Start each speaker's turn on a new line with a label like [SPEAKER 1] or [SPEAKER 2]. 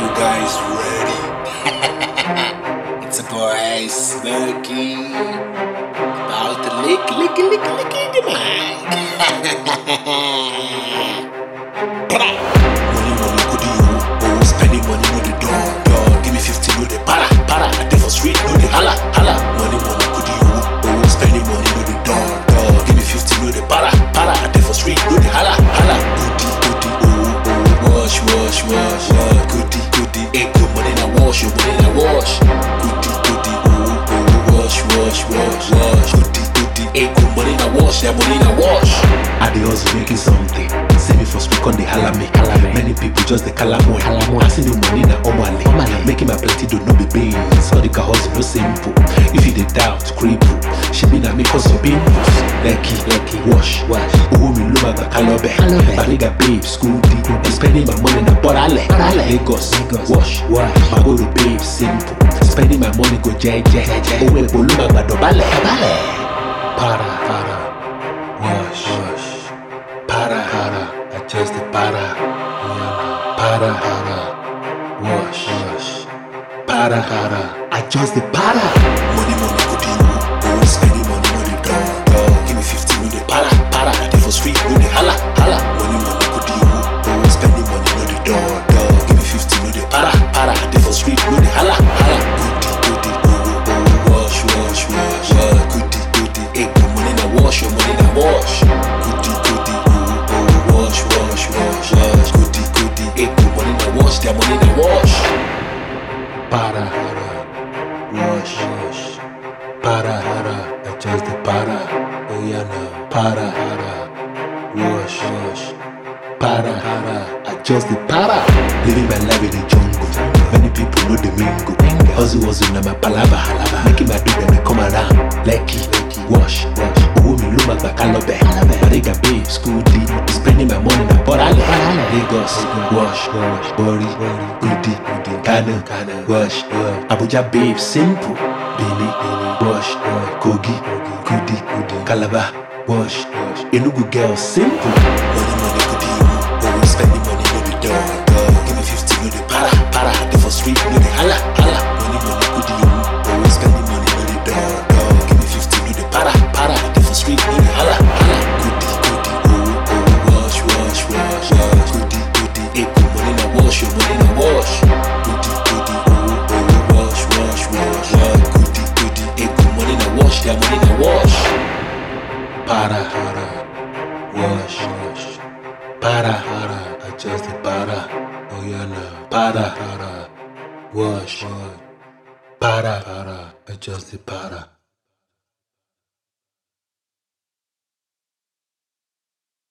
[SPEAKER 1] you guys ready? it's a boy Snooky about to lick, lick, lick, lick, lick the mic. eh, good money na wash, your money na wash. Goody, goody, oh, oh, wash, wash, wash, wash. Goody, goody, eh, good money na wash, their money na wash.
[SPEAKER 2] I dey hustle making something. Say me for speak on the holla me. Many people just the calamoy. See the money na omale.
[SPEAKER 3] Omale.
[SPEAKER 2] Making my plenty do no be beans. All the hustle no simple. If you dey doubt, cripple. She be na me cause some pimples. Lucky, lucky, wash,
[SPEAKER 3] Wash.
[SPEAKER 2] Owó mi ló ma gbà kálọ́bẹ̀.
[SPEAKER 3] Kálọ́bẹ̀.
[SPEAKER 2] Bariga babe, school D. I'm spending my money na. Bọ́rálẹ̀. Lagos,
[SPEAKER 3] Lagos.
[SPEAKER 2] wash,
[SPEAKER 3] Wash.
[SPEAKER 2] My go babe, simple. Spending my money go jẹ́jẹ́.
[SPEAKER 3] Jẹ́jẹ́.
[SPEAKER 2] Owó epo ló ma gbà dọ̀bálẹ̀.
[SPEAKER 3] Dọ̀bálẹ̀.
[SPEAKER 2] Para, para, Para, para, wash, wash. Para, para, adjust the para.
[SPEAKER 1] Money, money, good deal. Oh, spending money, the door, door. Give me 50, no the para, para. I dey for street, no the holla, holla. Money, money, good deal. Oh, spending money, no the door, wash, wash.
[SPEAKER 2] Para, para, adjust the para. Oh yeah now. Para, para, wash, wash. Para, para, adjust the para. Living my life in the jungle. Many people know the mingle. Hustle, hustle, na my palava. Making my do them they come around. Lucky, wash, wash. Owó mi ló ma gbà kálọ́bẹ̀. Bariga babe, school Lagos, wash. Bori, goody, Kano, wash. Abuja babe, simple. Benin, wash. Kogi, goody, Calabar, wash. Enugu girl, simple.
[SPEAKER 1] Money, money, deal. Oh, spending money, no the door, door. Give me 50, no the para, para. Dey for street, no the money na wash.
[SPEAKER 2] Para, para, wash, wash. Para, para, adjust the para. Oh yeah now. Para, para, wash, wash. Para, para, adjust the para.